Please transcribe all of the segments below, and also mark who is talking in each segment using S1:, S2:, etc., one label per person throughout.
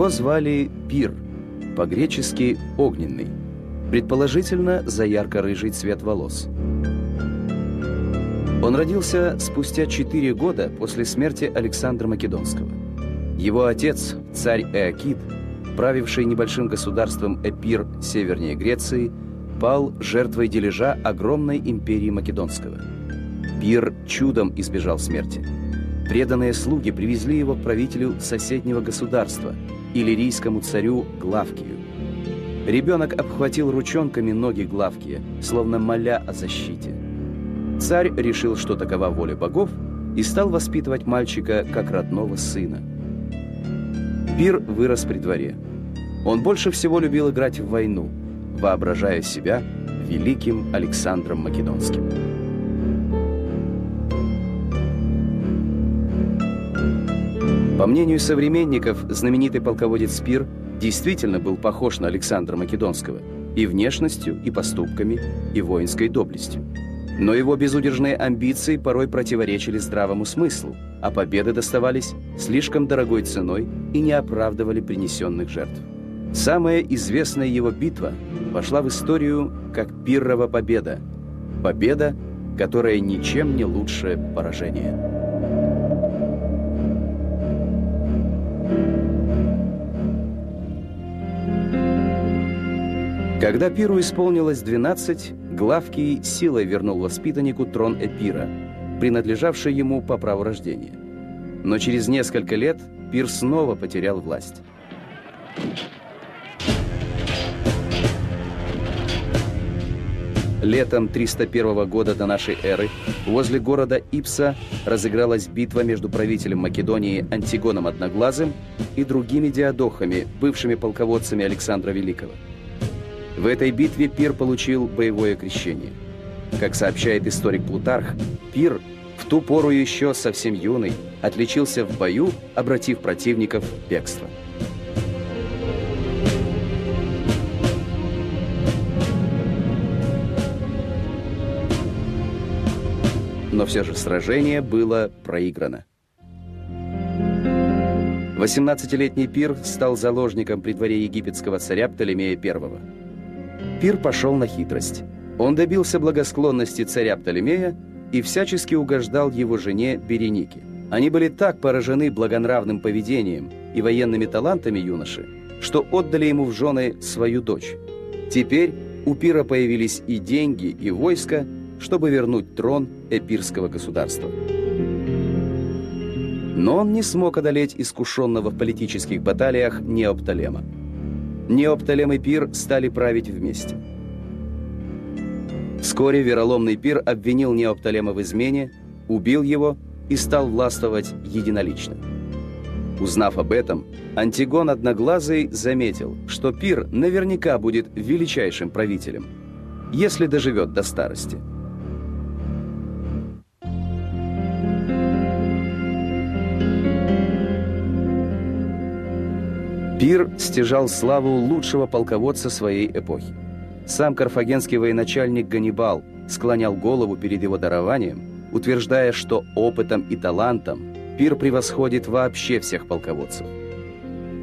S1: Его звали Пир, по-гречески «огненный», предположительно за ярко-рыжий цвет волос. Он родился спустя четыре года после смерти Александра Македонского. Его отец, царь Эакид, правивший небольшим государством Эпир севернее Греции, пал жертвой дележа огромной империи Македонского. Пир чудом избежал смерти. Преданные слуги привезли его к правителю соседнего государства, иллирийскому царю Главкию. Ребенок обхватил ручонками ноги Главкия, словно моля о защите. Царь решил, что такова воля богов, и стал воспитывать мальчика как родного сына. Пир вырос при дворе. Он больше всего любил играть в войну, воображая себя великим Александром Македонским. По мнению современников, знаменитый полководец Пир действительно был похож на Александра Македонского и внешностью, и поступками, и воинской доблестью. Но его безудержные амбиции порой противоречили здравому смыслу, а победы доставались слишком дорогой ценой и не оправдывали принесенных жертв. Самая известная его битва вошла в историю как Пиррова победа. Победа, которая ничем не лучше поражения. Когда Пиру исполнилось 12, Главкий силой вернул воспитаннику трон Эпира, принадлежавший ему по праву рождения. Но через несколько лет Пир снова потерял власть. Летом 301 года до нашей эры возле города Ипса разыгралась битва между правителем Македонии Антигоном Одноглазым и другими диадохами, бывшими полководцами Александра Великого. В этой битве Пир получил боевое крещение. Как сообщает историк Плутарх, Пир, в ту пору еще совсем юный, отличился в бою, обратив противников в бегство. Но все же сражение было проиграно. 18-летний Пир стал заложником при дворе египетского царя Птолемея I. Пир пошел на хитрость. Он добился благосклонности царя Птолемея и всячески угождал его жене Беренике. Они были так поражены благонравным поведением и военными талантами юноши, что отдали ему в жены свою дочь. Теперь у Пира появились и деньги, и войско, чтобы вернуть трон эпирского государства. Но он не смог одолеть искушенного в политических баталиях Неоптолема. Неоптолем и Пир стали править вместе. Вскоре вероломный Пир обвинил Неоптолема в измене, убил его и стал властвовать единолично. Узнав об этом, Антигон Одноглазый заметил, что Пир наверняка будет величайшим правителем, если доживет до старости. Пир стяжал славу лучшего полководца своей эпохи. Сам карфагенский военачальник Ганнибал склонял голову перед его дарованием, утверждая, что опытом и талантом Пир превосходит вообще всех полководцев.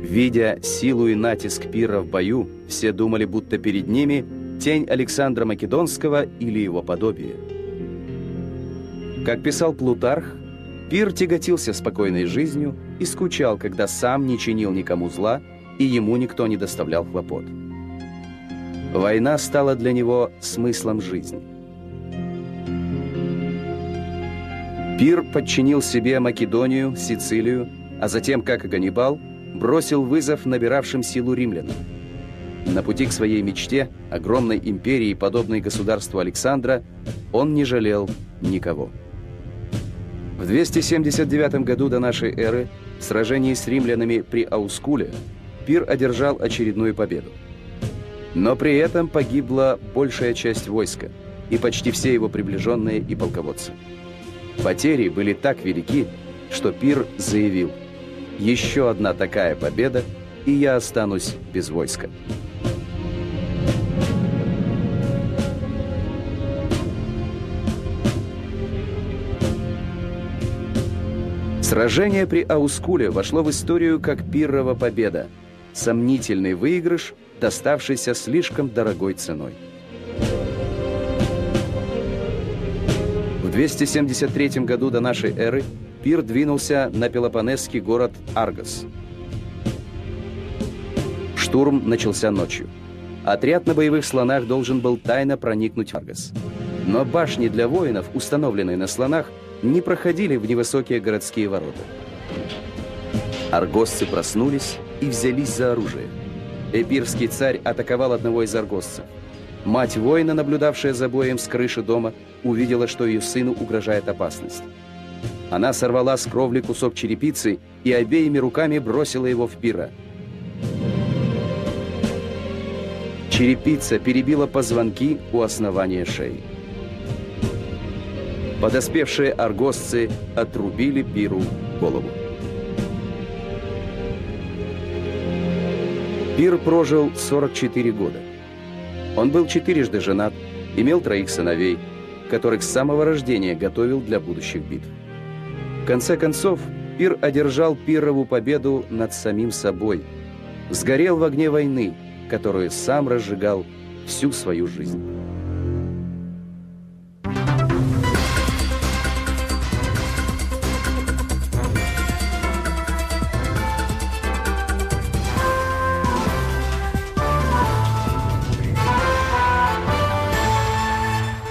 S1: Видя силу и натиск Пира в бою, все думали, будто перед ними тень Александра Македонского или его подобие. Как писал Плутарх, Пир тяготился спокойной жизнью и скучал, когда сам не чинил никому зла, и ему никто не доставлял хлопот. Война стала для него смыслом жизни. Пир подчинил себе Македонию, Сицилию, а затем, как и Ганнибал, бросил вызов набиравшим силу римлянам. На пути к своей мечте, огромной империи, подобной государству Александра, он не жалел никого. В 279 году до нашей эры в сражении с римлянами при Аускуле Пир одержал очередную победу. Но при этом погибла большая часть войска и почти все его приближенные и полководцы. Потери были так велики, что Пир заявил «Еще одна такая победа, и я останусь без войска». Сражение при Аускуле вошло в историю как пиррова победа, сомнительный выигрыш, доставшийся слишком дорогой ценой. В 273 году до нашей эры Пир двинулся на Пелопонесский город Аргос. Штурм начался ночью. Отряд на боевых слонах должен был тайно проникнуть в Аргос. Но башни для воинов, установленные на слонах, не проходили в невысокие городские ворота. Аргосцы проснулись и взялись за оружие. Эпирский царь атаковал одного из аргосцев. Мать воина, наблюдавшая за боем с крыши дома, увидела, что ее сыну угрожает опасность. Она сорвала с кровли кусок черепицы и обеими руками бросила его в пира. Черепица перебила позвонки у основания шеи. Подоспевшие аргосцы отрубили пиру голову. Пир прожил 44 года. Он был четырежды женат, имел троих сыновей, которых с самого рождения готовил для будущих битв. В конце концов, Пир одержал Пирову победу над самим собой, сгорел в огне войны, которую сам разжигал всю свою жизнь.